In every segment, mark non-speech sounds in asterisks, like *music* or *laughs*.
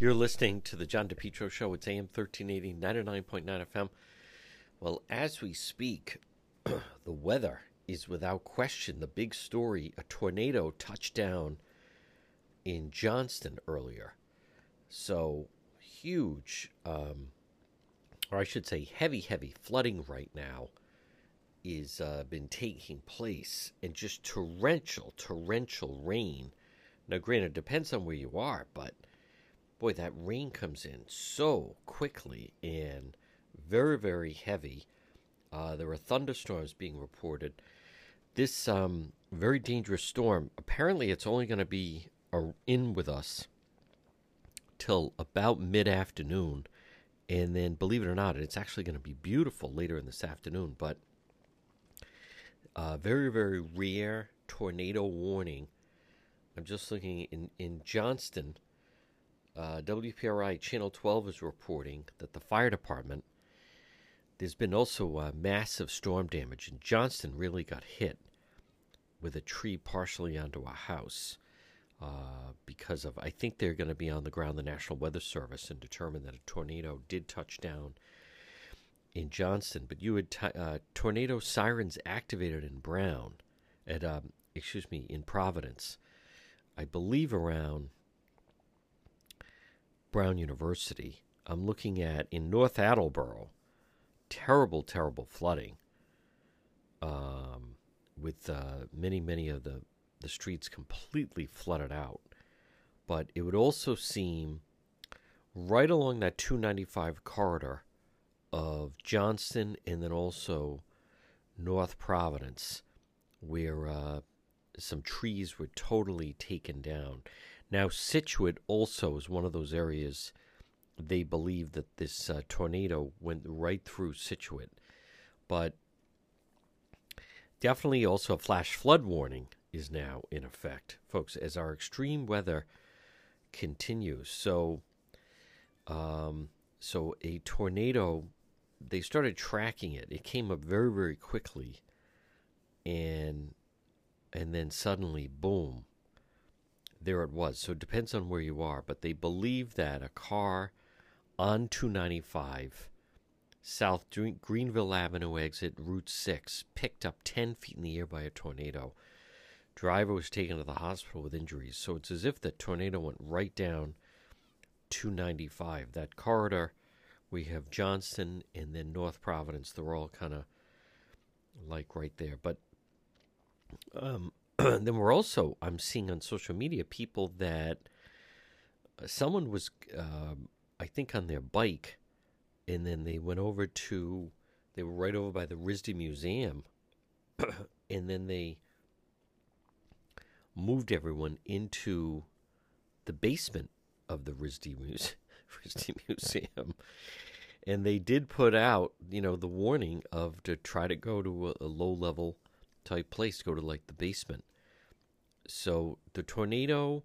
You're listening to the John DePetro Show. It's AM 1380, 99.9 FM. Well, as we speak, *clears throat* the weather is without question the big story. A tornado touched down in Johnston earlier. So, huge, um, or I should say, heavy, heavy flooding right now is uh, been taking place and just torrential, torrential rain. Now, granted, it depends on where you are, but boy, that rain comes in so quickly and very, very heavy. Uh, there are thunderstorms being reported. This um, very dangerous storm, apparently, it's only going to be uh, in with us till about mid afternoon. And then, believe it or not, it's actually going to be beautiful later in this afternoon. But uh, very, very rare tornado warning. I'm just looking in, in Johnston. Uh, WPRI Channel 12 is reporting that the fire department, there's been also uh, massive storm damage, and Johnston really got hit with a tree partially onto a house uh, because of, I think they're going to be on the ground, the National Weather Service, and determine that a tornado did touch down in Johnston. But you had t- uh, tornado sirens activated in Brown, at, um, excuse me, in Providence, I believe around Brown University. I'm looking at in North Attleboro, terrible, terrible flooding. Um, with uh, many, many of the the streets completely flooded out. But it would also seem right along that 295 corridor of Johnston and then also North Providence, where uh, some trees were totally taken down. Now, Scituate also is one of those areas they believe that this uh, tornado went right through Scituate. But definitely also a flash flood warning is now in effect, folks, as our extreme weather continues. So, um, so a tornado, they started tracking it. It came up very, very quickly, and and then suddenly, boom, there it was. So it depends on where you are, but they believe that a car on 295 South Greenville Avenue exit, Route 6, picked up 10 feet in the air by a tornado. Driver was taken to the hospital with injuries. So it's as if the tornado went right down 295. That corridor, we have Johnston and then North Providence. They're all kind of like right there. But um, *clears throat* then we're also, I'm seeing on social media people that uh, someone was, uh, I think, on their bike, and then they went over to, they were right over by the RISD Museum, *clears throat* and then they moved everyone into the basement of the RISD, Muse- *laughs* RISD Museum. And they did put out, you know, the warning of to try to go to a, a low level type place, go to like the basement. So the tornado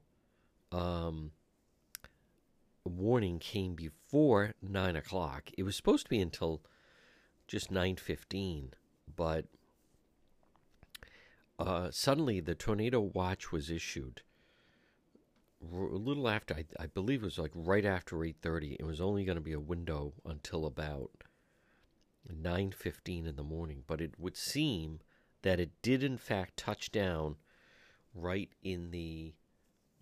um, warning came before nine o'clock. It was supposed to be until just nine fifteen, but uh, suddenly the tornado watch was issued a little after I, I, believe it was like right after 8.30 it was only going to be a window until about 9.15 in the morning but it would seem that it did in fact touch down right in the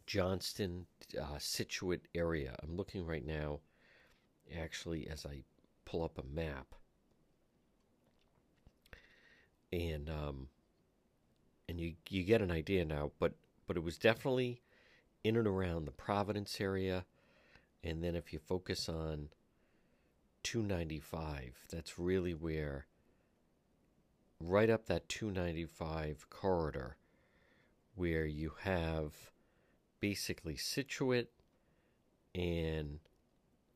johnston uh, scituate area i'm looking right now actually as i pull up a map and um, and you you get an idea now. But but it was definitely in and around the Providence area, and then if you focus on 295, that's really where right up that 295 corridor where you have basically Scituate and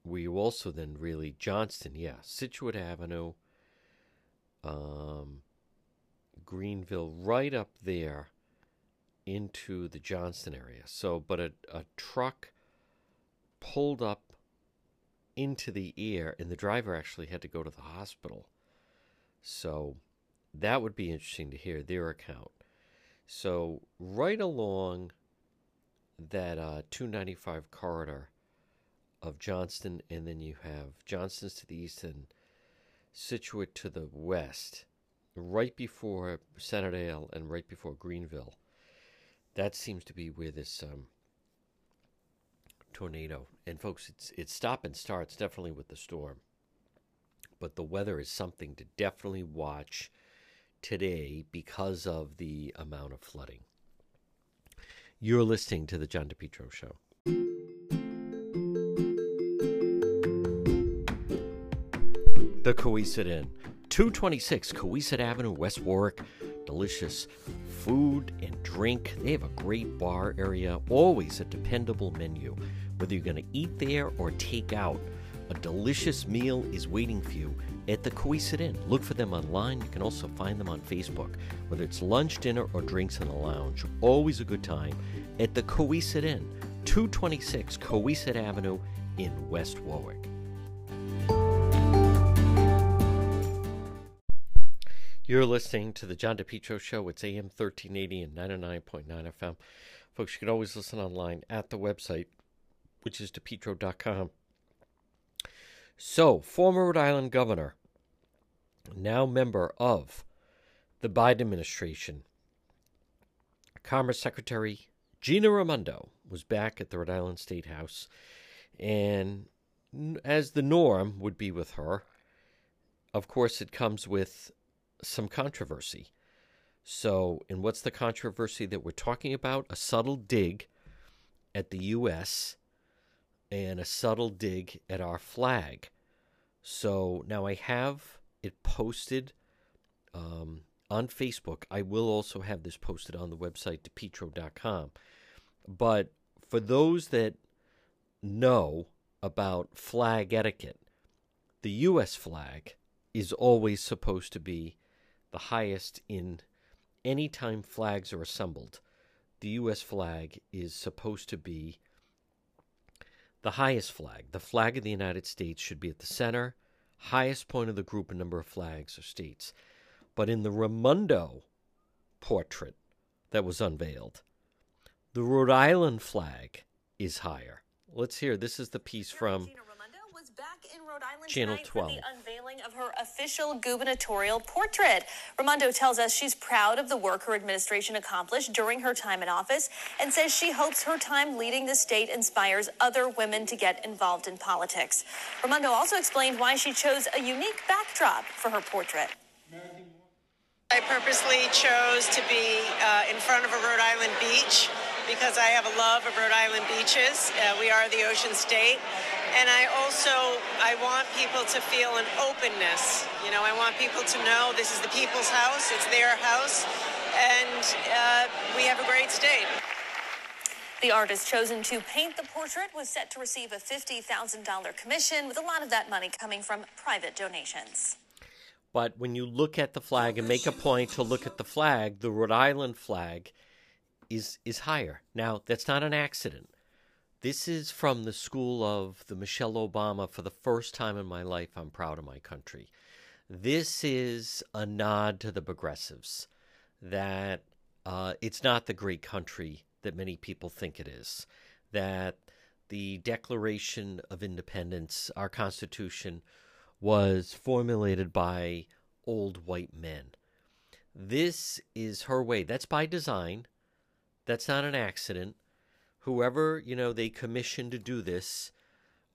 where you also then really Johnston, yeah, Scituate Avenue, um, Greenville right up there into the Johnston area. So, but a, a truck pulled up into the air, and the driver actually had to go to the hospital. So, that would be interesting to hear their account. So, right along that uh, 295 corridor, of Johnston, and then you have Johnston's to the east and Scituate to the west, right before Centredale and right before Greenville. That seems to be where this um, tornado. And folks, it's it's stop and starts definitely with the storm, but the weather is something to definitely watch today because of the amount of flooding. You're listening to the John DePetro Show. The Cowesett Inn, 226 Cowesett Avenue, West Warwick. Delicious food and drink. They have a great bar area, always a dependable menu. Whether you're going to eat there or take out, a delicious meal is waiting for you at the Cowesett Inn. Look for them online. You can also find them on Facebook. Whether it's lunch, dinner, or drinks in the lounge, always a good time at the Cowesett Inn, 226 Cowesett Avenue in West Warwick. You're listening to the John DePetro Show. It's AM 1380 and 99.9 FM. Folks, you can always listen online at the website, which is depetro.com. So, former Rhode Island governor, now member of the Biden administration, Commerce Secretary Gina Raimondo was back at the Rhode Island State House, and as the norm would be with her, of course, it comes with some controversy. So, and what's the controversy that we're talking about? A subtle dig at the U.S and a subtle dig at our flag. So now I have it posted um, on Facebook. I will also have this posted on the website, depetro.com. But for those that know about flag etiquette, the U.S. flag is always supposed to be the highest in any time flags are assembled. The U.S. flag is supposed to be the highest flag, the flag of the United States, should be at the center, highest point of the group and number of flags or states. But in the Raimondo portrait that was unveiled, the Rhode Island flag is higher. Let's hear. This is the piece from in Rhode Island Channel 12. for the unveiling of her official gubernatorial portrait. Raimondo tells us she's proud of the work her administration accomplished during her time in office and says she hopes her time leading the state inspires other women to get involved in politics. Raimondo also explained why she chose a unique backdrop for her portrait. I purposely chose to be uh, in front of a Rhode Island beach because I have a love of Rhode Island beaches. Uh, we are the ocean state. And I also, I want people to feel an openness. You know, I want people to know this is the people's house, it's their house, and uh, we have a great state. The artist chosen to paint the portrait was set to receive a $50,000 commission, with a lot of that money coming from private donations. But when you look at the flag and make a point to look at the flag, the Rhode Island flag is is higher. Now, that's not an accident. This is from the school of the Michelle Obama. For the first time in my life, I'm proud of my country. This is a nod to the progressives that uh, it's not the great country that many people think it is. That the Declaration of Independence, our Constitution, was formulated by old white men. This is her way. That's by design. That's not an accident. Whoever, you know, they commissioned to do this,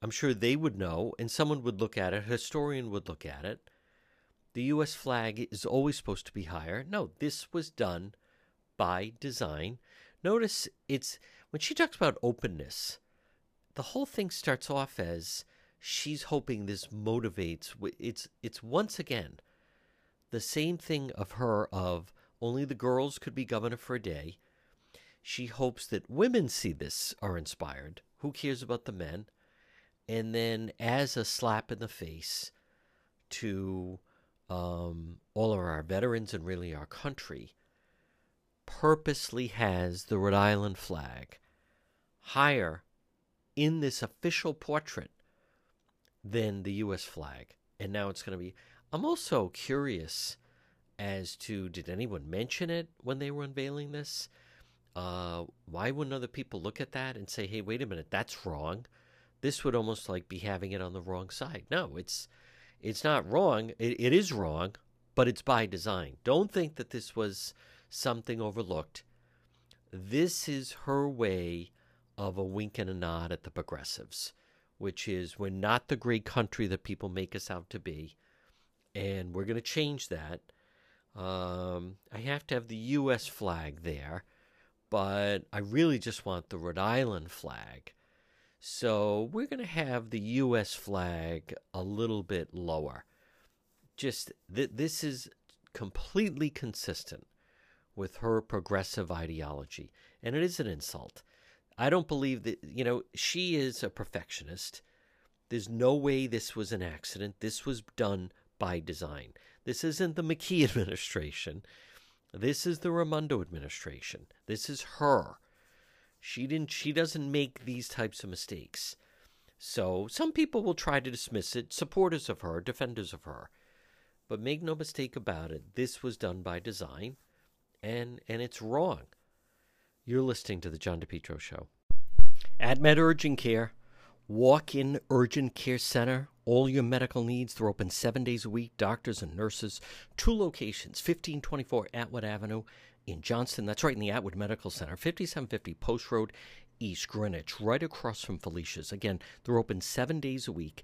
I'm sure they would know, and someone would look at it, a historian would look at it. The U.S. flag is always supposed to be higher. No, this was done by design. Notice it's when she talks about openness, the whole thing starts off as she's hoping this motivates. It's it's once again the same thing of her of only the girls could be governor for a day. She hopes that women see this, are inspired. Who cares about the men? And then, as a slap in the face to um, all of our veterans and really our country, purposely has the Rhode Island flag higher in this official portrait than the U.S. flag. And now it's going to be. I'm also curious as to did anyone mention it when they were unveiling this? Uh, why wouldn't other people look at that and say, hey, wait a minute, that's wrong? this would almost like be having it on the wrong side. No, it's it's not wrong. It, it is wrong, but it's by design. Don't think that this was something overlooked. This is her way of a wink and a nod at the progressives, which is we're not the great country that people make us out to be, and we're going to change that. Um, I have to have the U.S. flag there, but I really just want the Rhode Island flag. So we're going to have the U.S. flag a little bit lower. Just th- this is completely consistent with her progressive ideology, and it is an insult. I don't believe that, you know, she is a perfectionist. There's no way this was an accident. This was done by design. This isn't the *laughs* McKee administration. This is the Raimondo administration. This is her. She didn't she doesn't make these types of mistakes. So some people will try to dismiss it, supporters of her, defenders of her. But make no mistake about it, this was done by design and and it's wrong. You're listening to the John DePetro show. At Med Urgent Care, walk-in urgent care center all your medical needs. They're open seven days a week. Doctors and nurses. Two locations 1524 Atwood Avenue in Johnston. That's right in the Atwood Medical Center, 5750 Post Road, East Greenwich, right across from Felicia's. Again, they're open seven days a week.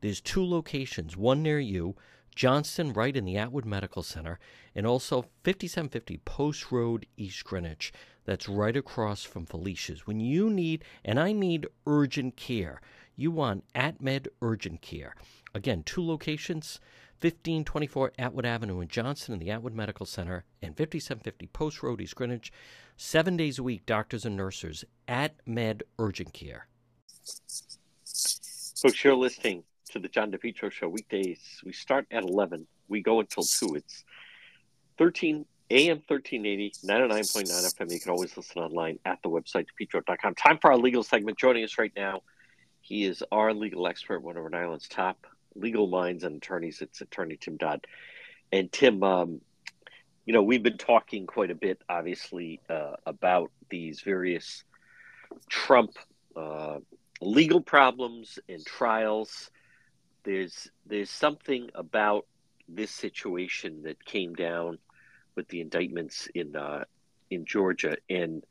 there's two locations, one near you, Johnston, right in the Atwood Medical Center, and also 5750 Post Road, East Greenwich. That's right across from Felicia's. When you need, and I need urgent care, you want AtMed Urgent Care. Again, two locations 1524 Atwood Avenue in Johnston and the Atwood Medical Center, and 5750 Post Road, East Greenwich. Seven days a week, doctors and nurses at Med Urgent Care. Folks, you're listening to the John DePetro Show weekdays. We start at 11. We go until 2. It's 13 AM 1380, 99.9 FM. You can always listen online at the website, depetro.com. Time for our legal segment. Joining us right now, he is our legal expert, one of Rhode Island's top legal minds and attorneys. It's attorney Tim Dodd. And Tim, um, you know, we've been talking quite a bit, obviously, uh, about these various Trump uh, legal problems and trials there's there's something about this situation that came down with the indictments in uh, in Georgia and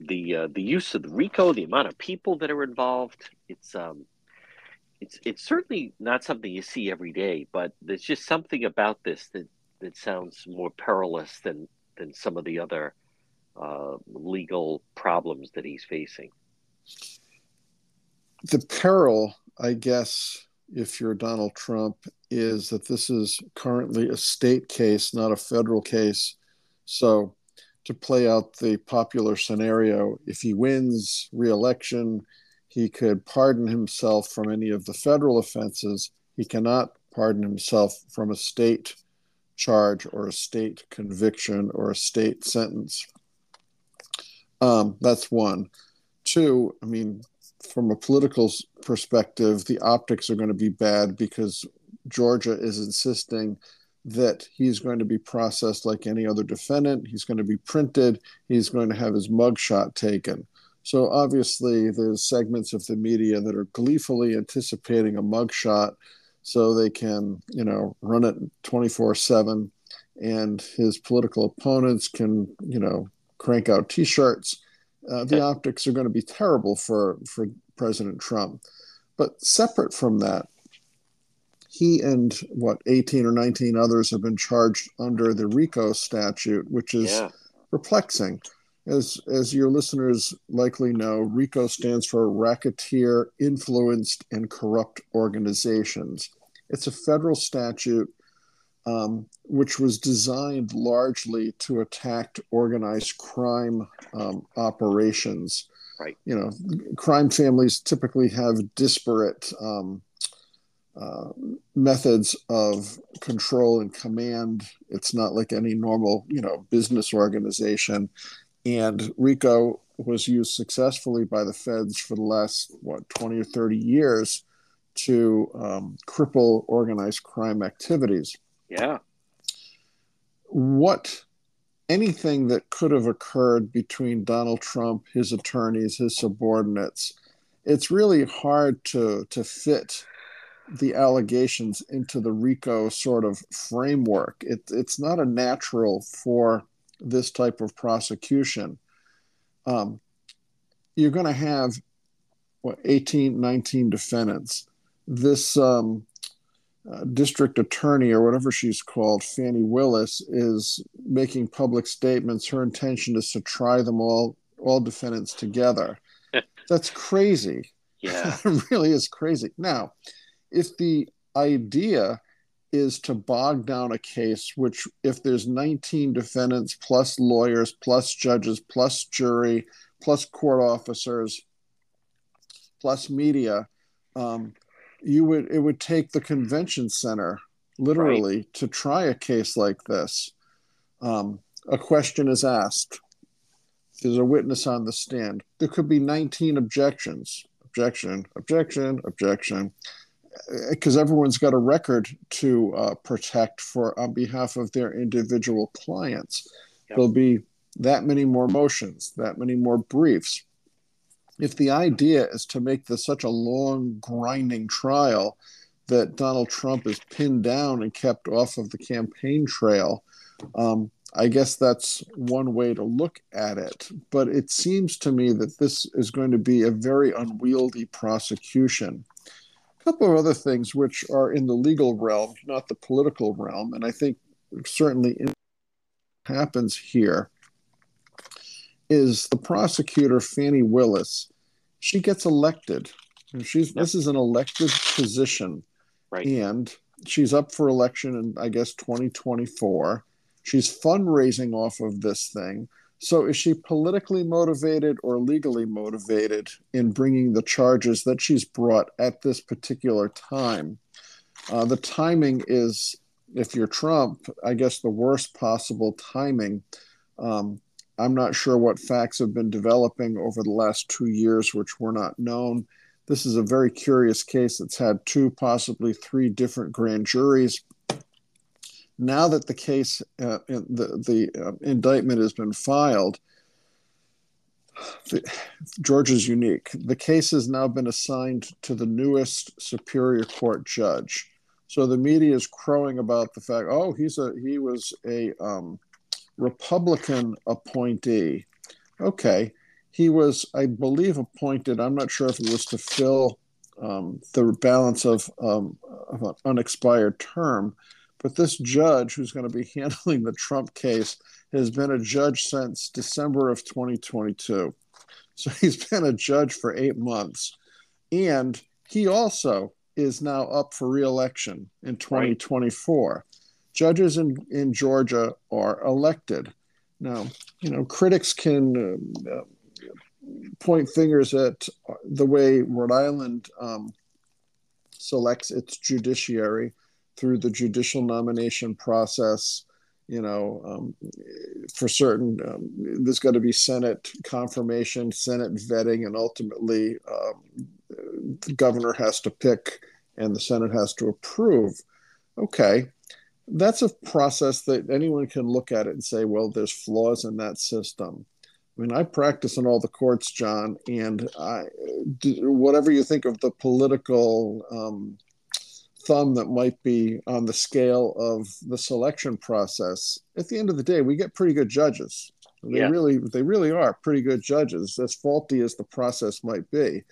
the uh, the use of the RICO, the amount of people that are involved. It's um, it's it's certainly not something you see every day, but there's just something about this that that sounds more perilous than than some of the other uh, legal problems that he's facing. The peril, I guess, if you're Donald Trump, is that this is currently a state case, not a federal case. So, to play out the popular scenario, if he wins reelection, he could pardon himself from any of the federal offenses. He cannot pardon himself from a state charge or a state conviction or a state sentence. Um, that's one. Two, I mean, from a political perspective, the optics are going to be bad because Georgia is insisting that he's going to be processed like any other defendant. He's going to be printed. He's going to have his mugshot taken. So obviously, there's segments of the media that are gleefully anticipating a mugshot so they can, you know, run it 24 7 and his political opponents can, you know, crank out t shirts uh, the optics are going to be terrible for for President Trump. But separate from that, he and what 18 or 19 others have been charged under the RICO statute, which is yeah. perplexing. As as your listeners likely know, RICO stands for Racketeer Influenced and Corrupt Organizations. It's a federal statute um, which was designed largely to attack organized crime um, operations. Right. You know, crime families typically have disparate um, uh, methods of control and command. It's not like any normal, you know, business organization. And RICO was used successfully by the feds for the last what 20 or 30 years to um, cripple organized crime activities. Yeah. What anything that could have occurred between Donald Trump, his attorneys, his subordinates, it's really hard to to fit the allegations into the RICO sort of framework. It, it's not a natural for this type of prosecution. Um, you're going to have what 18, 19 defendants. This um, uh, district attorney or whatever she's called, Fani Willis, is making public statements. Her intention is to try them all, all defendants together. *laughs* That's crazy. Yeah. *laughs* it really is crazy. Now, if the idea is to bog down a case, which if there's 19 defendants plus lawyers plus judges plus jury plus court officers plus media, um, you would it would take the convention center literally right. to try a case like this. Um, a question is asked. There's a witness on the stand. There could be 19 objections. Objection, objection, objection, because everyone's got a record to uh, protect for on behalf of their individual clients. Yep. There'll be that many more motions, that many more briefs, if the idea is to make this such a long, grinding trial that Donald Trump is pinned down and kept off of the campaign trail, um, I guess that's one way to look at it. But it seems to me that this is going to be a very unwieldy prosecution. A couple of other things which are in the legal realm, not the political realm, and I think certainly happens here is the prosecutor Fani Willis. She gets elected. She's yep. this is an elected position, right? And she's up for election in I guess 2024. She's fundraising off of this thing. So is she politically motivated or legally motivated in bringing the charges that she's brought at this particular time? Uh, the timing is, if you're Trump, I guess the worst possible timing. Um, I'm not sure what facts have been developing over the last two years, which were not known. This is a very curious case that's had two, possibly three different grand juries. Now that the case, uh, the, the uh, indictment has been filed, the, Georgia's unique. The case has now been assigned to the newest Superior Court judge. So the media is crowing about the fact, oh, he's a he was a um, Republican appointee. Okay. He was, I believe, appointed, I'm not sure if it was to fill um, the balance of, um, of an unexpired term, but this judge who's going to be *laughs* handling the Trump case has been a judge since December of 2022. So he's *laughs* been a judge for eight months. And he also is now up for reelection in 2024. Right judges in, in Georgia are elected. Now, you know, critics can uh, point fingers at the way Rhode Island um, selects its judiciary through the judicial nomination process. You know, um, for certain, um, there's got to be Senate confirmation, Senate vetting, and ultimately um, the governor has to pick and the Senate has to approve. Okay, that's a process that anyone can look at it and say, well, there's flaws in that system. I mean, I practice in all the courts, John, and I, whatever you think of the political um, thumb that might be on the scale of the selection process, at the end of the day, we get pretty good judges. They yeah. really, they really are pretty good judges, as faulty as the process might be.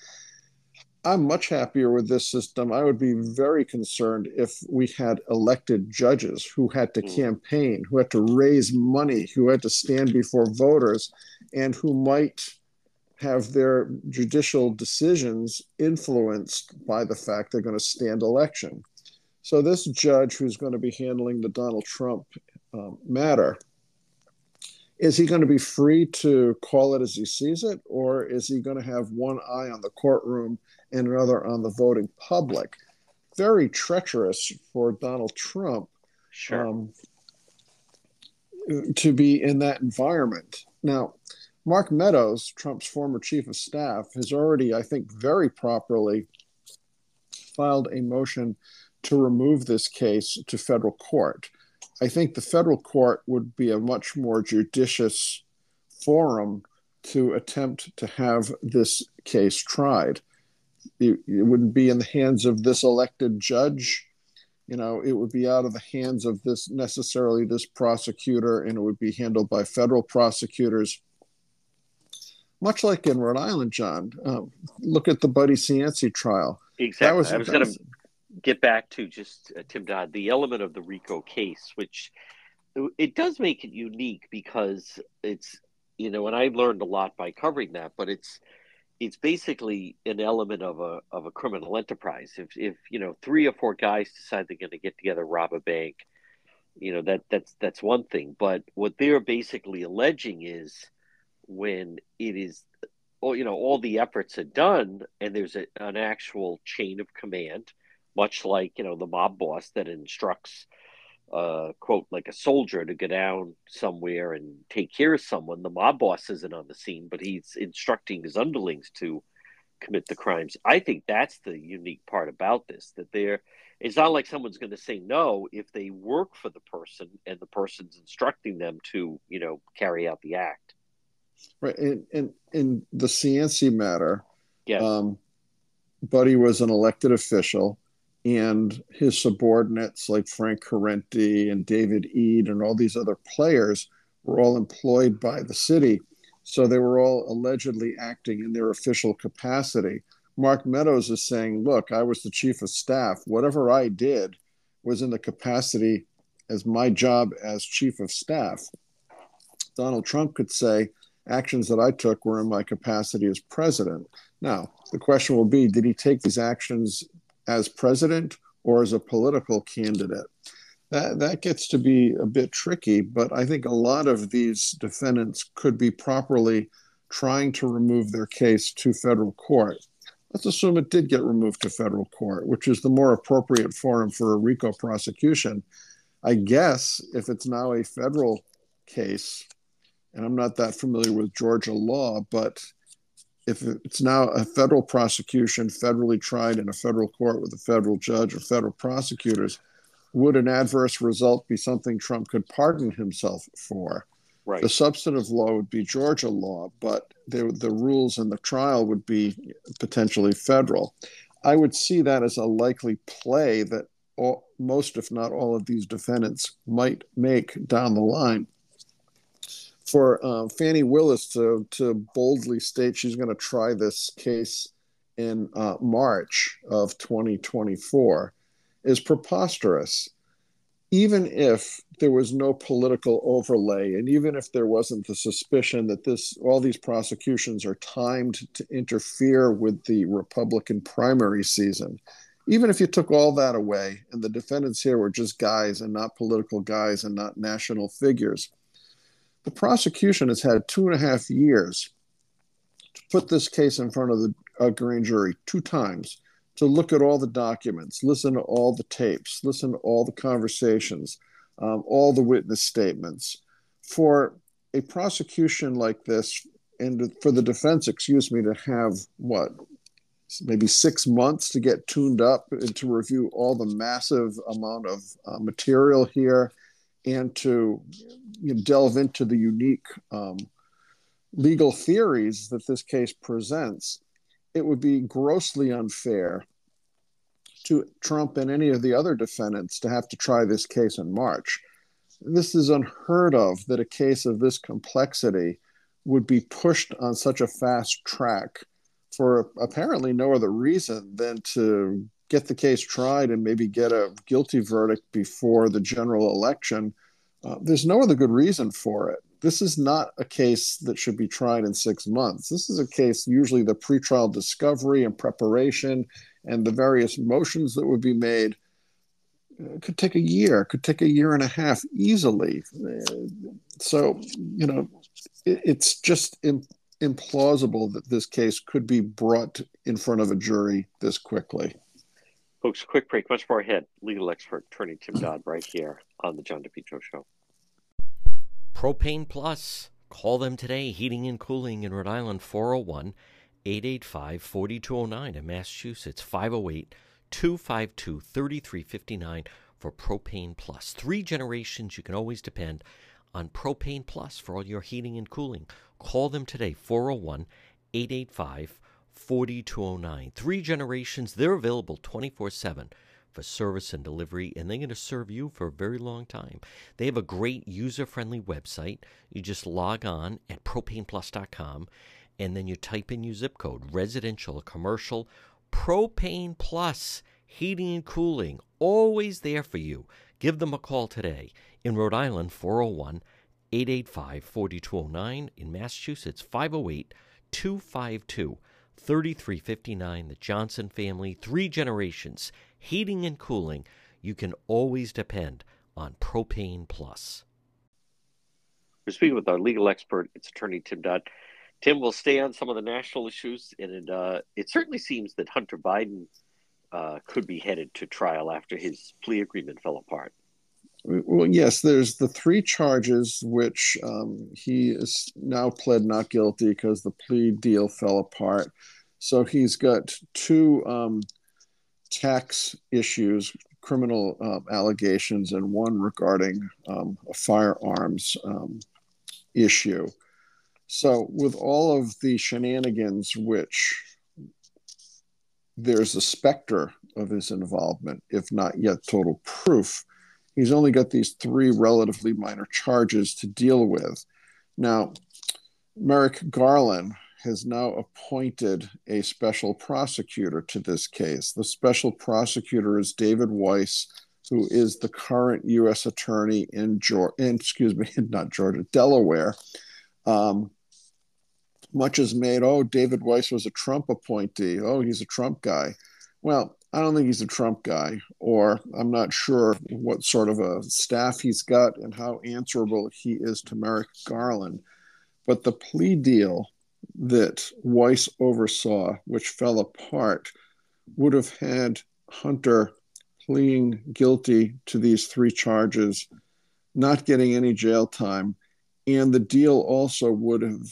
I'm much happier with this system. I would be very concerned if we had elected judges who had to mm. campaign, who had to raise money, who had to stand before voters, and who might have their judicial decisions influenced by the fact they're going to stand election. So, this judge who's going to be handling the Donald Trump um, matter, is he going to be free to call it as he sees it, or is he going to have one eye on the courtroom and another on the voting public. very treacherous for Donald Trump Sure. um, to be in that environment. Now, Mark Meadows, Trump's former chief of staff, has already, I think, very properly filed a motion to remove this case to federal court. I think the federal court would be a much more judicious forum to attempt to have this case tried. It, it wouldn't be in the hands of this elected judge. You know it would be out of the hands of this necessarily this prosecutor and it would be handled by federal prosecutors. Much like in rhode island john um, look at the buddy cianci trial. Exactly. Was, I was going to get back to just uh, Tim Dodd, the element of the RICO case, which it does make it unique because it's you know, and I learned a lot by covering that, but it's it's basically an element of a of a criminal enterprise. If if you know three or four guys decide they're going to get together rob a bank, you know that that's that's one thing. But what they're basically alleging is when it is, or you know, all the efforts are done, and there's a, an actual chain of command, much like you know the mob boss that instructs uh, quote like a soldier to go down somewhere and take care of someone. The mob boss isn't on the scene, but he's instructing his underlings to commit the crimes. I think that's the unique part about this that they're it's not like someone's going to say no if they work for the person and the person's instructing them to you know carry out the act right and in, in the cianci matter yes. um, buddy was an elected official and his subordinates like Frank Corrente and David Ead and all these other players were all employed by the city. So they were all allegedly acting in their official capacity. Mark Meadows is saying, Look, I was the chief of staff. Whatever I did was in the capacity as my job as chief of staff. Donald Trump could say, Actions that I took were in my capacity as president. Now, the question will be Did he take these actions as president or as a political candidate. That, that gets to be a bit tricky, but I think a lot of these defendants could be properly trying to remove their case to federal court. Let's assume it did get removed to federal court, which is the more appropriate forum for a RICO prosecution. I guess if it's now a federal case, and I'm not that familiar with Georgia law, but if it's now a federal prosecution, federally tried in a federal court with a federal judge or federal prosecutors, would an adverse result be something Trump could pardon himself for? Right. The substantive law would be Georgia law, but the, the rules in the trial would be potentially federal. I would see that as a likely play that all, most, if not all, of these defendants might make down the line for uh, Fani Willis to, to boldly state she's going to try this case in uh, March of 2024 is preposterous. Even if there was no political overlay, and even if there wasn't the suspicion that this all these prosecutions are timed to interfere with the Republican primary season, even if you took all that away and the defendants here were just guys and not political guys and not national figures, the prosecution has had two and a half years to put this case in front of the uh, grand jury two times to look at all the documents, listen to all the tapes, listen to all the conversations, um, all the witness statements. For a prosecution like this, and for the defense, excuse me, to have what, maybe six months to get tuned up and to review all the massive amount of uh, material here and to you know, delve into the unique um, legal theories that this case presents, it would be grossly unfair to Trump and any of the other defendants to have to try this case in March. This is unheard of that a case of this complexity would be pushed on such a fast track for apparently no other reason than to get the case tried and maybe get a guilty verdict before the general election. Uh, there's no other good reason for it. This is not a case that should be tried in six months. This is a case, usually the pretrial discovery and preparation and the various motions that would be made uh, could take a year, could take a year and a half easily. So, you know, it, it's just implausible that this case could be brought in front of a jury this quickly. Folks, quick break. Much more ahead. Legal expert attorney Tim Dodd right here on the John DePetro Show. Propane Plus. Call them today. Heating and cooling in Rhode Island, 401 885 4209 in Massachusetts, 508 252 3359 for Propane Plus. Three generations you can always depend on Propane Plus for all your heating and cooling. Call them today, 401 885 4209. Three generations, they're available 24 7 for service and delivery, and they're going to serve you for a very long time. They have a great user friendly website. You just log on at propaneplus.com and then you type in your zip code residential commercial propane plus heating and cooling always there for you give them a call today in rhode island 401 885 4209 in massachusetts 508 252 3359 the johnson family three generations heating and cooling. You can always depend on propane plus. We're speaking with our legal expert it's attorney tim dodd. Tim will stay on some of the national issues, and it, uh, it certainly seems that Hunter Biden uh, could be headed to trial after his plea agreement fell apart. Well, yes, there's the three charges which um, he is now pled not guilty because the plea deal fell apart. So he's got two um, tax issues, criminal uh, allegations, and one regarding um, a firearms um, issue. So, with all of the shenanigans, which there's a specter of his involvement, if not yet total proof, he's only got these three relatively minor charges to deal with. Now, Merrick Garland has now appointed a special prosecutor to this case. The special prosecutor is David Weiss, who is the current U.S. attorney in Georgia, excuse me, *laughs* not Georgia, Delaware. Um, much is made, oh, David Weiss was a Trump appointee. Oh, he's a Trump guy. Well, I don't think he's a Trump guy, or I'm not sure what sort of a staff he's got and how answerable he is to Merrick Garland. But the plea deal that Weiss oversaw, which fell apart, would have had Hunter pleading guilty to these three charges, not getting any jail time, and the deal also would have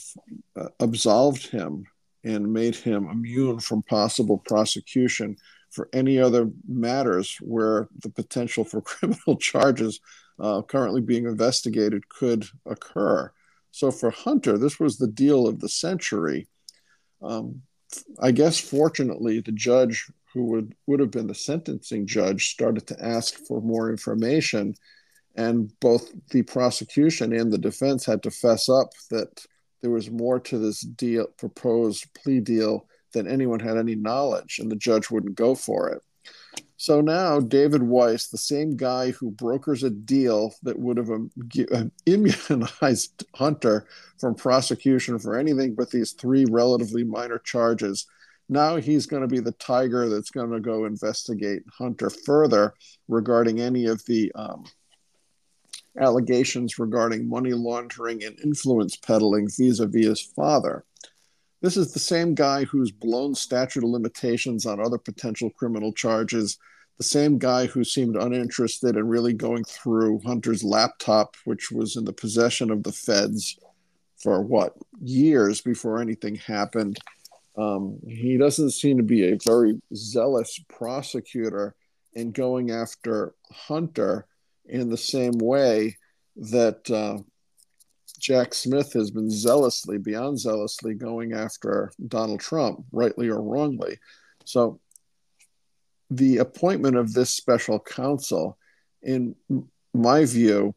uh, absolved him and made him immune from possible prosecution for any other matters where the potential for *laughs* criminal charges uh, currently being investigated could occur. So for Hunter, this was the deal of the century. Um, I guess fortunately, the judge who would, would have been the sentencing judge started to ask for more information and both the prosecution and the defense had to fess up that there was more to this deal proposed plea deal than anyone had any knowledge and the judge wouldn't go for it so now david weiss the same guy who brokers a deal that would have um, um, immunized *laughs* hunter from prosecution for anything but these three relatively minor charges now he's going to be the tiger that's going to go investigate hunter further regarding any of the um, allegations regarding money laundering and influence peddling vis a vis his father. This is the same guy who's blown statute of limitations on other potential criminal charges, the same guy who seemed uninterested in really going through Hunter's laptop, which was in the possession of the feds for what, years before anything happened. Um, he doesn't seem to be a very zealous prosecutor in going after Hunter in the same way that uh, Jack Smith has been zealously, beyond zealously, going after Donald Trump, rightly or wrongly. So, the appointment of this special counsel, in my view,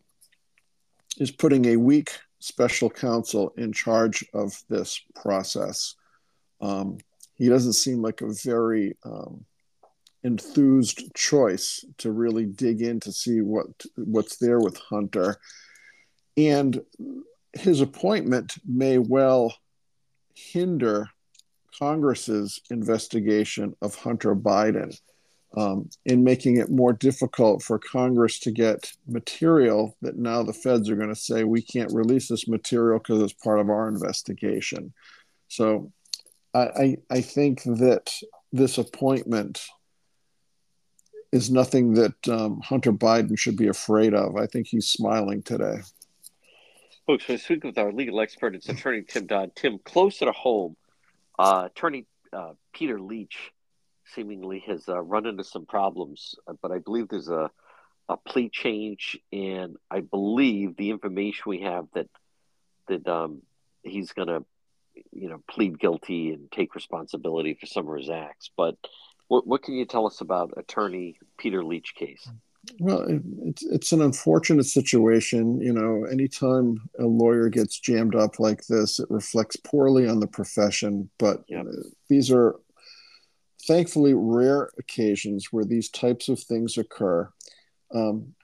is putting a weak special counsel in charge of this process. Um, he doesn't seem like a very um, enthused choice to really dig in to see what what's there with Hunter. And his appointment may well hinder Congress's investigation of Hunter Biden um, in making it more difficult for Congress to get material that now the feds are going to say we can't release this material because it's part of our investigation. So I, I, I think that this appointment is nothing that um, Hunter Biden should be afraid of. I think he's smiling today. Folks, we speak with our legal expert. It's attorney Tim Dodd. Tim, closer to home, uh, attorney uh, Peter Leach seemingly has uh, run into some problems, but I believe there's a, a plea change, and I believe the information we have that that um, he's going to, you know, plead guilty and take responsibility for some of his acts. But what, what can you tell us about attorney Peter Leach case? Well, it's it's an unfortunate situation. You know, anytime a lawyer gets jammed up like this, it reflects poorly on the profession. But yep. these are thankfully rare occasions where these types of things occur. Um,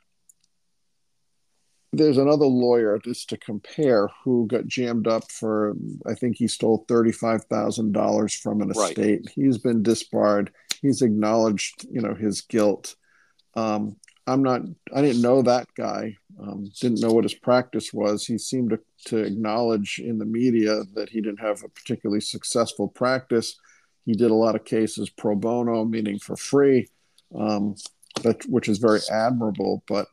there's another lawyer just to compare who got jammed up for I think he stole thirty-five thousand dollars from an estate. Right. He's been disbarred. He's acknowledged, you know, his guilt. Um, I'm not. I didn't know that guy. Um, didn't know what his practice was. He seemed to, to acknowledge in the media that he didn't have a particularly successful practice. He did a lot of cases pro bono, meaning for free, um, but, which is very admirable. But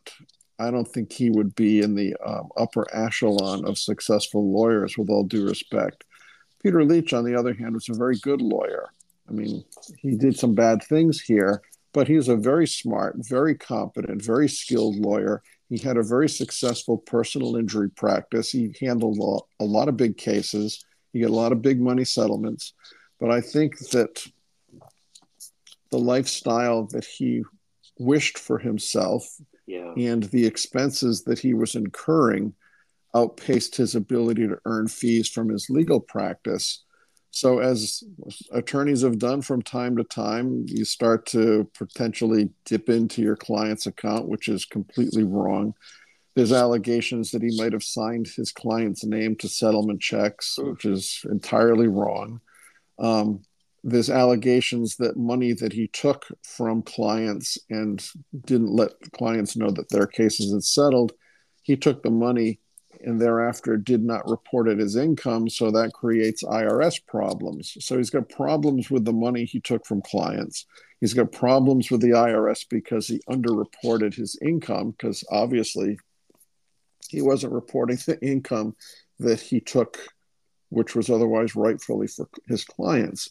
I don't think he would be in the um, upper echelon of successful lawyers, with all due respect. Peter Leach, on the other hand, was a very good lawyer. I mean, he did some bad things here, but he's a very smart, very competent, very skilled lawyer. He had a very successful personal injury practice. He handled a lot of big cases. He got a lot of big money settlements. But I think that the lifestyle that he wished for himself yeah. and the expenses that he was incurring outpaced his ability to earn fees from his legal practice. So, as attorneys have done from time to time, you start to potentially dip into your client's account, which is completely wrong. There's allegations that he might have signed his client's name to settlement checks, which is entirely wrong. Um, there's allegations that money that he took from clients and didn't let clients know that their cases had settled, he took the money and thereafter did not report it as income. So that creates IRS problems. So he's got problems with the money he took from clients. He's got problems with the IRS because he underreported his income, because obviously he wasn't reporting the income that he took, which was otherwise rightfully for his clients.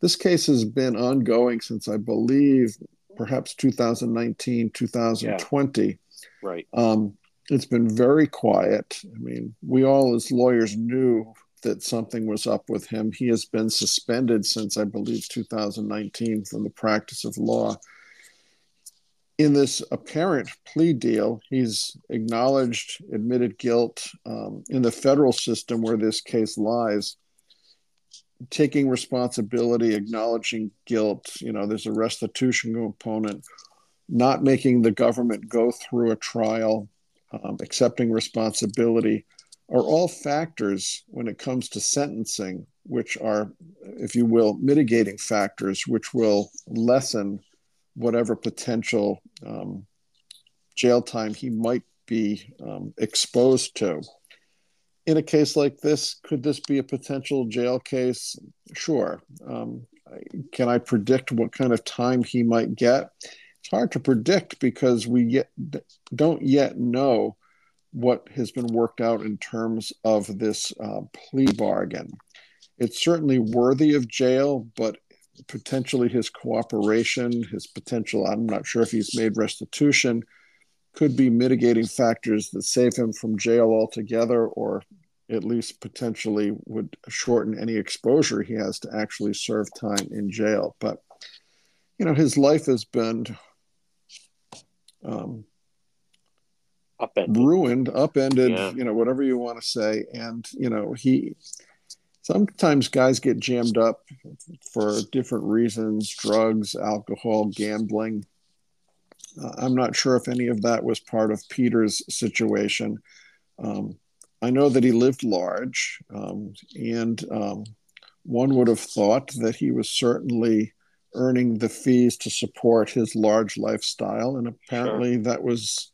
This case has been ongoing since I believe perhaps 2019, 2020. Yeah. Right. Um, it's been very quiet. I mean, we all as lawyers knew that something was up with him. He has been suspended since, I believe, 2019 from the practice of law. In this apparent plea deal, he's acknowledged, admitted guilt. Um, in the federal system where this case lies, taking responsibility, acknowledging guilt, you know, there's a restitution component, not making the government go through a trial um, accepting responsibility are all factors when it comes to sentencing, which are, if you will, mitigating factors, which will lessen whatever potential um, jail time he might be um, exposed to. In a case like this, could this be a potential jail case? Sure. Um, can I predict what kind of time he might get? It's hard to predict because we yet don't yet know what has been worked out in terms of this uh, plea bargain. It's certainly worthy of jail, but potentially his cooperation, his potential, I'm not sure if he's made restitution, could be mitigating factors that save him from jail altogether or at least potentially would shorten any exposure he has to actually serve time in jail. But, you know, his life has been um, upended. ruined, upended, yeah. you know, whatever you want to say. And, you know, he sometimes guys get jammed up for different reasons drugs, alcohol, gambling. Uh, I'm not sure if any of that was part of Peter's situation. Um, I know that he lived large, um, and um, one would have thought that he was certainly earning the fees to support his large lifestyle, and apparently sure. that was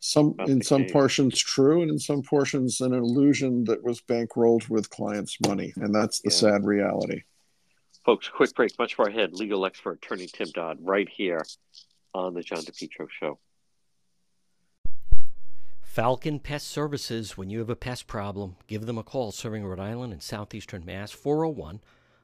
some Not in some case. portions true, and in some portions an illusion that was bankrolled with clients' money, and that's the yeah. sad reality. Folks, quick break. Much more ahead. Legal expert attorney Tim Dodd, right here on the John DePetro Show. Falcon Pest Services, when you have a pest problem, give them a call serving Rhode Island and southeastern Mass, 401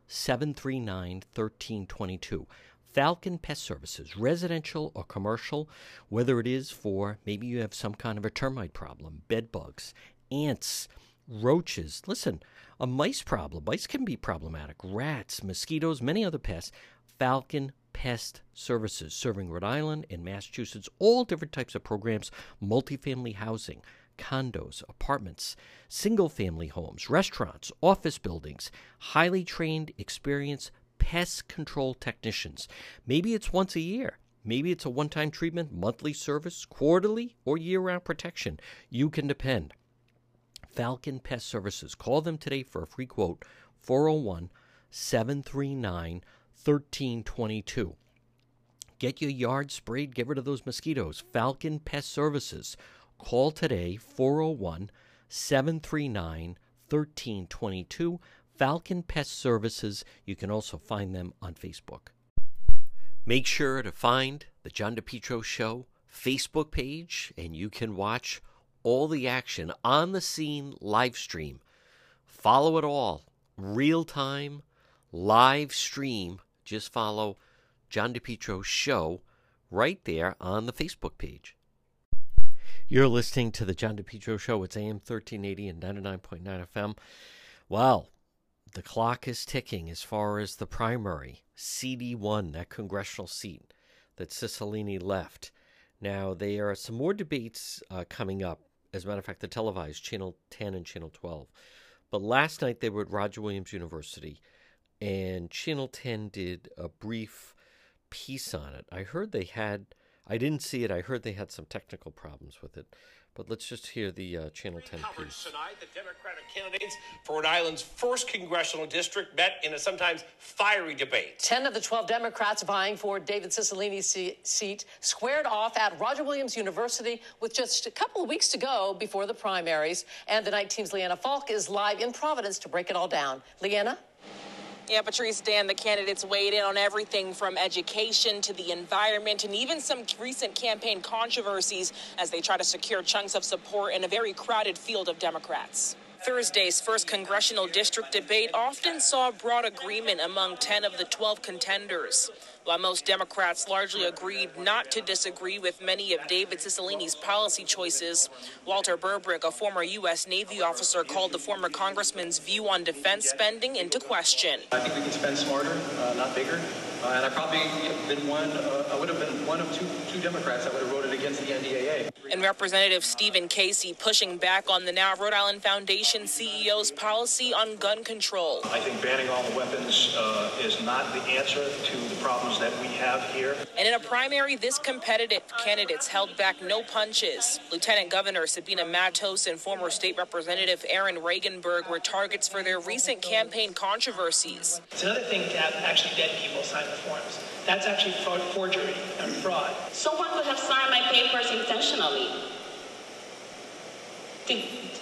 739 1322. Falcon Pest Services, residential or commercial, whether it is for maybe you have some kind of a termite problem, bed bugs, ants, roaches. Listen, a mice problem. Mice can be problematic. Rats, mosquitoes, many other pests. Falcon Pest Services, serving Rhode Island and Massachusetts, all different types of programs, multifamily housing, condos, apartments, single family homes, restaurants, office buildings, highly trained, experienced pest control technicians. Maybe it's once a year. Maybe it's a one time treatment, monthly service, quarterly, or year round protection. You can depend. Falcon Pest Services. Call them today for a free quote 401 739 1322. Get your yard sprayed, get rid of those mosquitoes. Falcon Pest Services. Call today 401 739 1322. Falcon Pest Services. You can also find them on Facebook. Make sure to find the John DePetro Show Facebook page, and you can watch all the action on the scene live stream. Follow it all, real time, live stream. Just follow John DePetro Show right there on the Facebook page. You're listening to the John DePetro Show. It's AM 1380 and 99.9 FM. Well, the clock is ticking as far as the primary CD1, that congressional seat that Cicilline left. Now, there are some more debates uh, coming up. As a matter of fact, the televised Channel 10 and Channel 12. But last night they were at Roger Williams University, and Channel 10 did a brief piece on it. I heard they had, I didn't see it, I heard they had some technical problems with it. But let's just hear the uh, Channel 10 piece. Tonight, the Democratic candidates for Rhode Island's first congressional district met in a sometimes fiery debate. 10 of the 12 Democrats vying for David Cicilline's seat squared off at Roger Williams University with just a couple of weeks to go before the primaries. And the night team's Leanna Falk is live in Providence to break it all down. Leanna? Yeah, Patrice, Dan, the candidates weighed in on everything from education to the environment and even some recent campaign controversies as they try to secure chunks of support in a very crowded field of Democrats. Thursday's first congressional district debate often saw broad agreement among 10 of the 12 contenders. While most Democrats largely agreed not to disagree with many of David Cicilline's policy choices, Walter Berbrick, a former U.S. Navy officer, called the former congressman's view on defense spending into question. I think we can spend smarter, uh, not bigger. Uh, and I probably been one. Uh, I would have been one of two two Democrats that would have voted against the NDAA. And Representative Stephen Casey pushing back on the now Rhode Island Foundation CEO's policy on gun control. I think banning all the weapons uh, is not the answer to the problems that we have here. And in a primary this competitive, candidates held back no punches. Lieutenant Governor Sabina Matos and former state representative Aaron Regunberg were targets for their recent campaign controversies. It's another thing to have actually dead people sign the forms. That's actually forgery and fraud. Someone could have signed my papers intentionally to,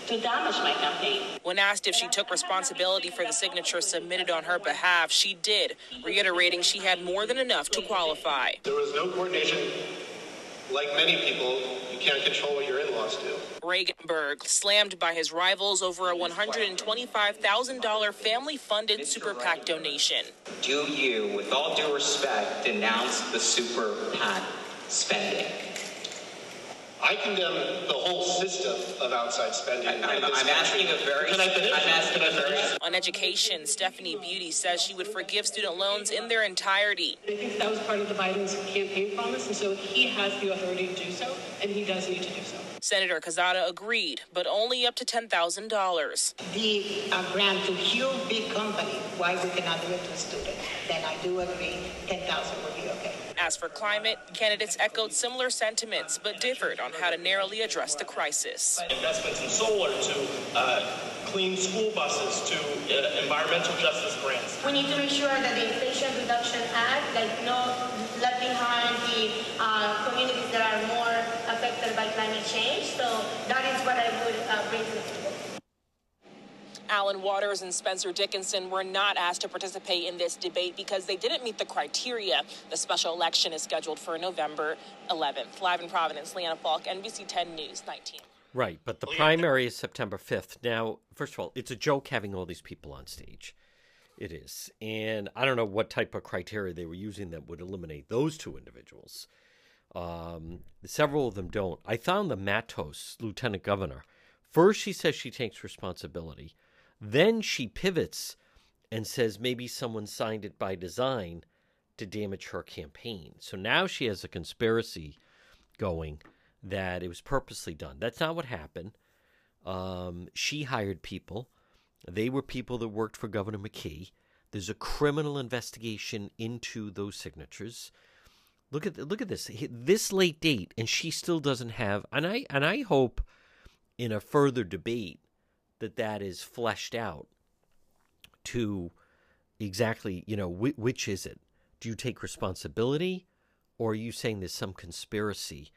to damage my campaign. When asked if she took responsibility for the signature submitted on her behalf, she did, reiterating she had more than enough to qualify. There was no coordination. Like many people, you can't control what your in-laws do. Regunberg slammed by his rivals over a $125,000 family-funded super PAC donation. Do you, with all due respect, denounce the super PAC spending? I condemn the whole system of outside spending. I'm, I'm, I'm asking a very. Can I finish? I'm asking Can I a very. On education, Stephanie Beauté says she would forgive student loans in their entirety. I think that was part of the Biden's campaign promise, and so he has the authority to do so, and he does need to do so. Senator Quezada agreed, but only up to $10,000. The uh, grant to huge big company, why we cannot do it to students? Then I do agree, 10,000 would be okay. As for climate, candidates echoed similar sentiments but differed on how to narrowly address the crisis. Investments in solar to uh, clean school buses to uh, environmental justice grants. We need to make sure that the Inflation Reduction Act, like no left behind the uh, communities that are more affected by climate change. So that is what I would uh, bring to the table. Allen Waters and Spencer Dickinson were not asked to participate in this debate because they didn't meet the criteria. The special election is scheduled for November 11th. Live in Providence, Leanna Falk, NBC 10 News 19. Right, but the primary is September 5th. Now, first of all, it's a joke having all these people on stage. It is. And I don't know what type of criteria they were using that would eliminate those two individuals. Um, several of them don't. I found the Matos, lieutenant governor. First, she says she takes responsibility. Then she pivots and says maybe someone signed it by design to damage her campaign. So now she has a conspiracy going that it was purposely done. That's not what happened. Um, she hired people. They were people that worked for Governor McKee. There's a criminal investigation into those signatures. Look at look at this this late date, and she still doesn't have. And I and I hope in a further debate that that is fleshed out to exactly you know wh- which is it? Do you take responsibility, or are you saying there's some conspiracy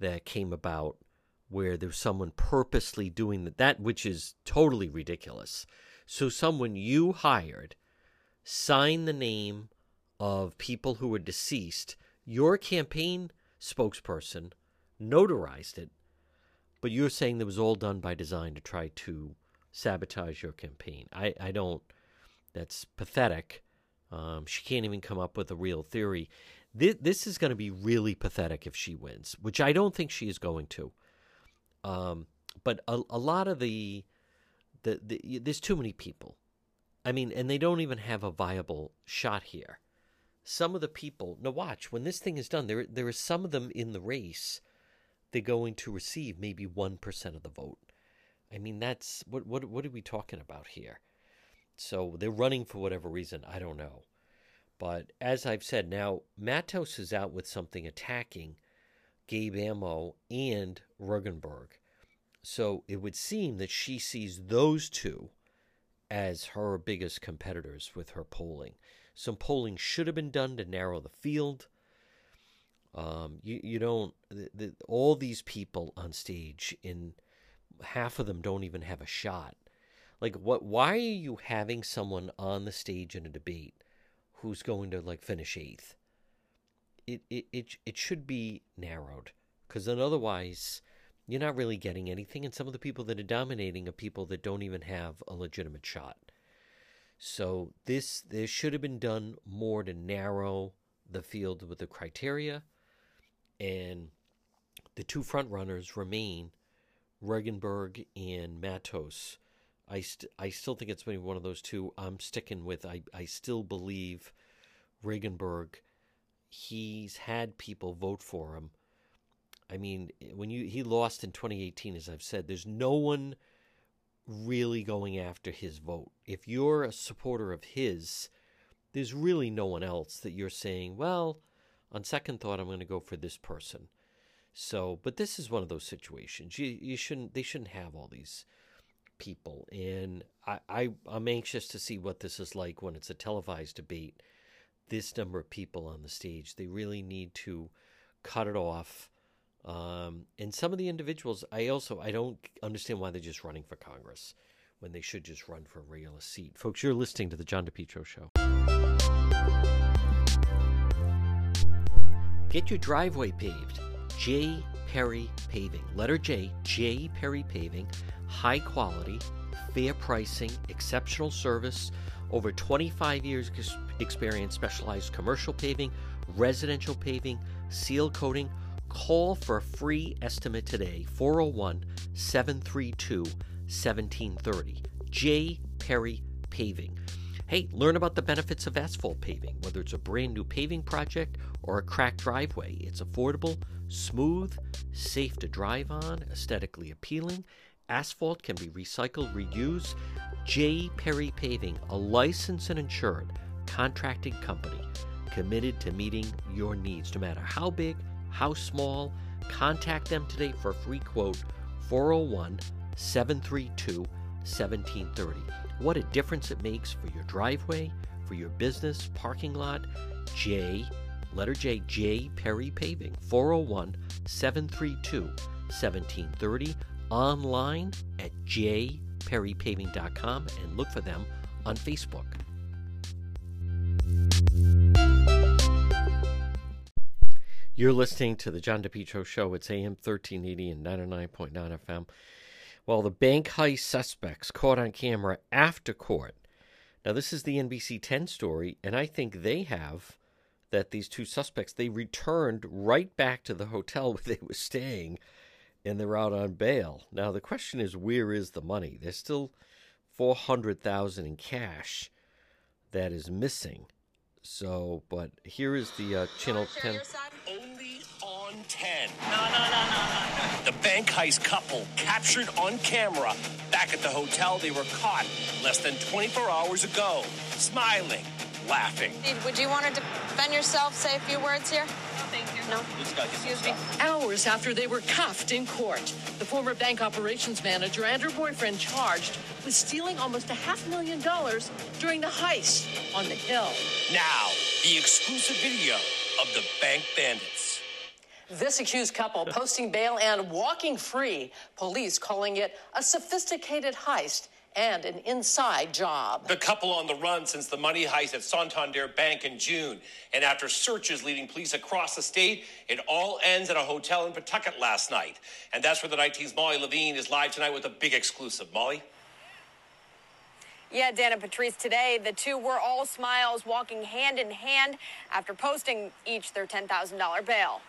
that came about where there's someone purposely doing that, that which is totally ridiculous? So someone you hired signed the name of people who were deceased your campaign spokesperson notarized it, but you're saying that was all done by design to try to sabotage your campaign. I, I don't. That's pathetic. Um, she can't even come up with a real theory. This, this is going to be really pathetic if she wins, which I don't think she is going to. Um, but a, a lot of the, the, the there's too many people. I mean, and they don't even have a viable shot here some of the people now watch when this thing is done there there are some of them in the race they're going to receive maybe 1% of the vote i mean that's what what what are we talking about here so they're running for whatever reason i don't know but as i've said now matos is out with something attacking gabe amo and Regunberg. so it would seem that she sees those two as her biggest competitors with her polling some polling should have been done to narrow the field. Um, you you don't the, the, all these people on stage in half of them don't even have a shot. Like what? Why are you having someone on the stage in a debate who's going to like finish eighth? It it it, it should be narrowed because then otherwise you're not really getting anything. And some of the people that are dominating are people that don't even have a legitimate shot. So this this should have been done more to narrow the field with the criteria, and the two front runners remain Regunberg and Matos. I st- I still think it's been one of those two. I'm sticking with. I I still believe Regunberg. He's had people vote for him. I mean, when you he lost in 2018, as I've said, there's no one really going after his vote. If you're a supporter of his, there's really no one else that you're saying, well, on second thought, I'm going to go for this person. So, but this is one of those situations. You you shouldn't they shouldn't have all these people, and I, I I'm anxious to see what this is like when it's a televised debate. This number of people on the stage, they really need to cut it off um, and some of the individuals, I also I don't understand why they're just running for Congress when they should just run for a regular seat. Folks, you're listening to the John DePetro Show. Get your driveway paved. J. Perry Paving. Letter J. J. Perry Paving. High quality, fair pricing, exceptional service. Over 25 years experience, specialized commercial paving, residential paving, seal coating Call for a free estimate today, 401 732 1730. J. Perry Paving. Hey, learn about the benefits of asphalt paving, whether it's a brand new paving project or a cracked driveway. It's affordable, smooth, safe to drive on, aesthetically appealing. Asphalt can be recycled, reused. J. Perry Paving, a licensed and insured contracting company committed to meeting your needs, no matter how big how small? Contact them today for a free quote 401 732 1730. What a difference it makes for your driveway, for your business, parking lot. J, letter J, J Perry Paving, 401 732 1730. Online at perrypaving.com and look for them on Facebook. You're listening to the John DePetro Show. It's AM 1380 and 99.9 FM. Well, the bank heist suspects caught on camera after court. Now, this is the NBC 10 story, and I think they have that these two suspects they returned right back to the hotel *laughs* where they were staying, and they're out on bail. Now, the question is, where is the money? There's still four hundred thousand in cash that is missing. So, but here is the uh, Channel 10. Only 10. No, no, no, no, no. The bank heist couple captured on camera back at the hotel they were caught less than 24 hours ago, smiling, laughing. Would you want to defend yourself, say a few words here? No, thank you. No? Excuse me. Hours after they were cuffed in court, the former bank operations manager and her boyfriend charged with stealing almost a half million dollars during the heist on the Hill. Now, the exclusive video of the bank bandits. This accused couple posting bail and walking free, police calling it a sophisticated heist and an inside job. The couple on the run since the money heist at Santander Bank in June. And after searches leading police across the state, it all ends at a hotel in Pawtucket last night. And that's where the 19's Molly Levine is live tonight with a big exclusive. Molly? Yeah, Dan and Patrice, today the two were all smiles, walking hand in hand after posting each their $10,000 bail.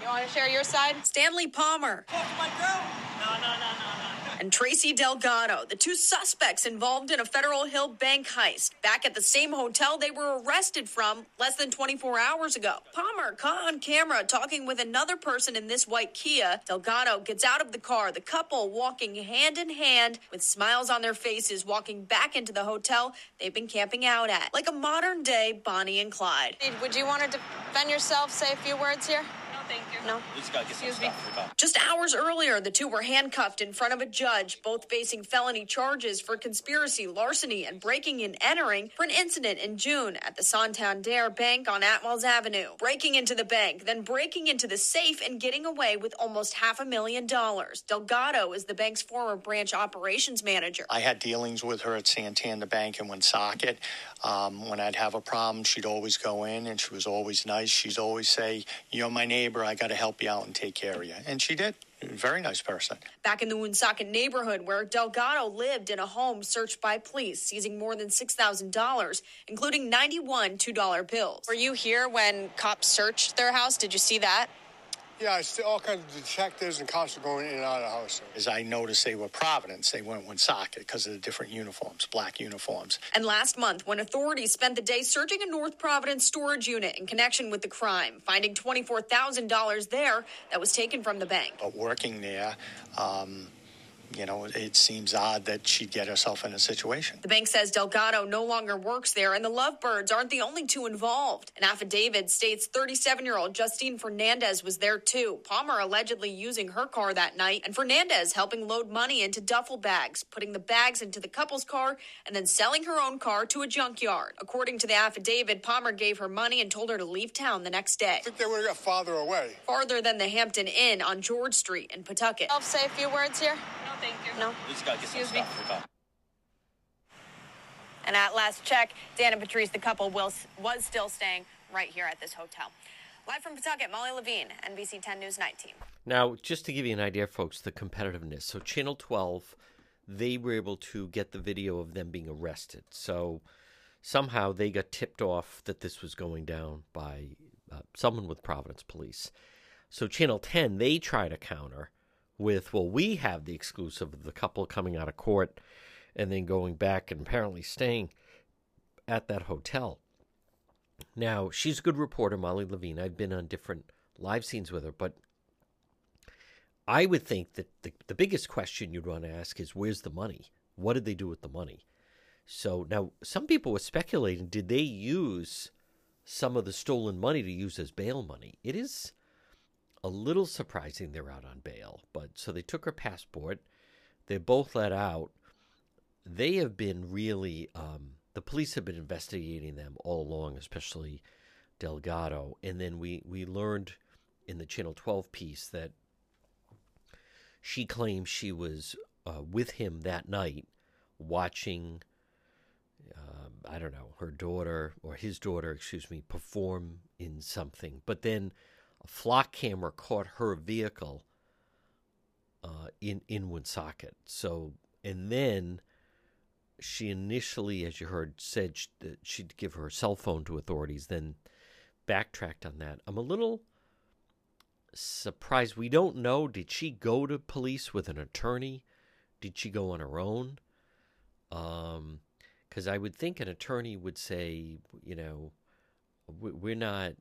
You want to share your side? Stanley Palmer. My girl. No, no, no, no, no. And Tracy Delgado, the two suspects involved in a Federal Hill bank heist, back at the same hotel they were arrested from less than 24 hours ago. Palmer caught on camera talking with another person in this white Kia. Delgado gets out of the car, the couple walking hand in hand with smiles on their faces, walking back into the hotel they've been camping out at, like a modern day Bonnie and Clyde. Would you want to defend yourself, say a few words here? No, thank you. No? Just gotta get some Excuse me. stuff. We got- Just hours earlier, the two were handcuffed in front of a judge, both facing felony charges for conspiracy, larceny, and breaking and entering for an incident in June at the Santander Bank on Atwells Avenue. Breaking into the bank, then breaking into the safe and getting away with almost half a million dollars. Delgado is the bank's former branch operations manager. I had dealings with her at Santander Bank in Woonsocket. Um, when I'd have a problem, she'd always go in, and she was always nice. She'd always say, "You're my neighbor. I got to help you out and take care of you," and she did. Very nice person. Back in the Woonsocket neighborhood where Delgado lived in a home searched by police, seizing more than $6,000, including 91 $2 bills. Were you here when cops searched their house? Did you see that? Yeah, I see all kinds of detectives and cops are going in and out of the house. As I noticed, they were Providence. They weren't Woonsocket because of the different uniforms, black uniforms. And last month, when authorities spent the day searching a North Providence storage unit in connection with the crime, finding $24,000 there that was taken from the bank. But working there, um, you know, it seems odd that she'd get herself in a situation. The bank says Delgado no longer works there, and the Lovebirds aren't the only two involved. An affidavit states 37 year old Justine Fernandez was there too. Palmer allegedly using her car that night, and Fernandez helping load money into duffel bags, putting the bags into the couple's car, and then selling her own car to a junkyard. According to the affidavit, Palmer gave her money and told her to leave town the next day. I think they would have got farther away. Farther than the Hampton Inn on George Street in Pawtucket. Self say a few words here? No, thank you. No? We just gotta get some Excuse me. stuff. We got- And at last check, Dan and Patrice, the couple, will, was still staying right here at this hotel. Live from Pawtucket, Molly Levine, NBC 10 News 19. Now, just to give you an idea, folks, the competitiveness. So, Channel 12, they were able to get the video of them being arrested. So, somehow they got tipped off that this was going down by uh, someone with Providence Police. So, Channel 10, they tried to counter with, well, we have the exclusive of the couple coming out of court and then going back and apparently staying at that hotel. Now, she's a good reporter, Molly Levine. I've been on different live scenes with her, but I would think that the, the biggest question you'd want to ask is where's the money? What did they do with the money? So now some people were speculating did they use some of the stolen money to use as bail money? It is a little surprising they're out on bail, but so they took her passport. They're both let out. They have been really, um, the police have been investigating them all along, especially Delgado. And then we, we learned in the Channel 12 piece that she claims she was uh, with him that night, watching. Um, I don't know her daughter or his daughter, excuse me, perform in something. But then flock camera caught her vehicle uh, in in Woonsocket. So and then she initially, as you heard, said that she'd give her cell phone to authorities. Then backtracked on that. I'm a little surprised. We don't know. Did she go to police with an attorney? Did she go on her own? Um, because I would think an attorney would say, you know, we're not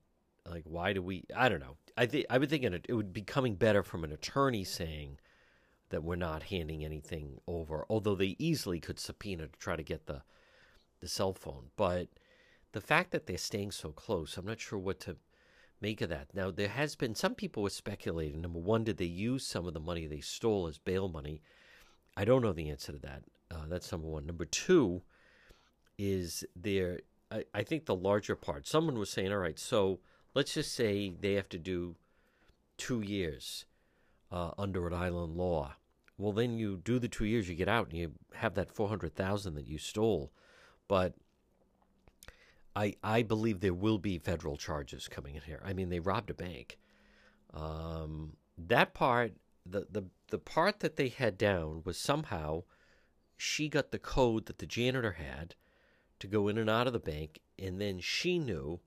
like, why do we? I don't know. I think I would think it would be coming better from an attorney saying that we're not handing anything over. Although they easily could subpoena to try to get the the cell phone, but the fact that they're staying so close, I'm not sure what to make of that. Now, there has been some people were speculating. Number one, did they use some of the money they stole as bail money? I don't know the answer to that. Uh, that's number one. Number two is there. I, I think the larger part. Someone was saying, all right, so let's just say they have to do two years uh, under Rhode Island law. Well, then you do the two years, you get out, and you have that four hundred thousand that you stole. But I I believe there will be federal charges coming in here. I mean, they robbed a bank. Um, that part, the the the part that they had down was somehow she got the code that the janitor had to go in and out of the bank, and then she knew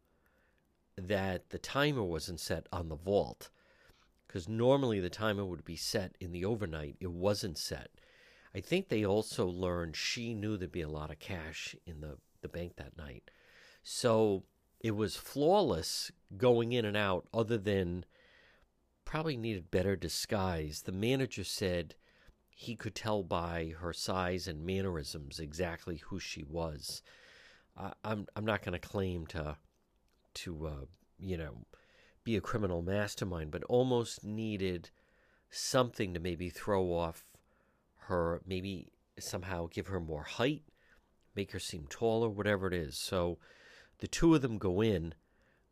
that the timer wasn't set on the vault because normally the timer would be set in the overnight. It wasn't set. I think they also learned she knew there'd be a lot of cash in the, the bank that night. So it was flawless going in and out, other than probably needed better disguise. The manager said he could tell by her size and mannerisms exactly who she was. I, I'm I'm not going to claim to to uh, you know be a criminal mastermind, but almost needed something to maybe throw off her, maybe somehow give her more height, make her seem taller, whatever it is. So the two of them go in,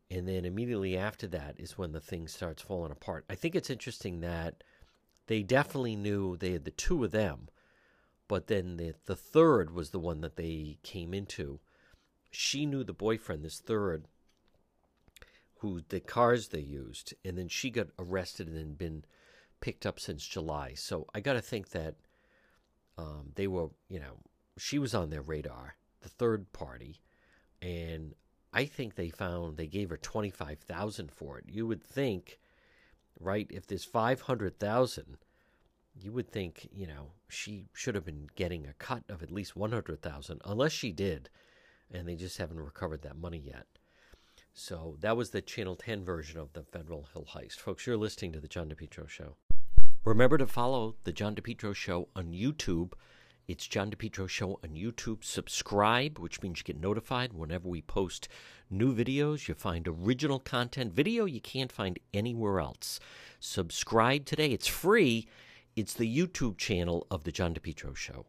and then immediately after that is when the thing starts falling apart. I think it's interesting that they definitely knew they had the two of them, but then the the third was the one that they came into. She knew the boyfriend, this third, who the cars they used, and then she got arrested and then been picked up since July. So I got to think that um, they were, you know, she was on their radar, the third party, and I think they found they gave her twenty five thousand for it. You would think, right? If there's five hundred thousand, you would think you know she should have been getting a cut of at least one hundred thousand, unless she did, and they just haven't recovered that money yet. So that was the Channel 10 version of the Federal Hill Heist. Folks, you're listening to The John DePetro Show. Remember to follow The John DePetro Show on YouTube. It's John DePetro Show on YouTube. Subscribe, which means you get notified whenever we post new videos. You find original content, video you can't find anywhere else. Subscribe today. It's free. It's the YouTube channel of The John DePetro Show.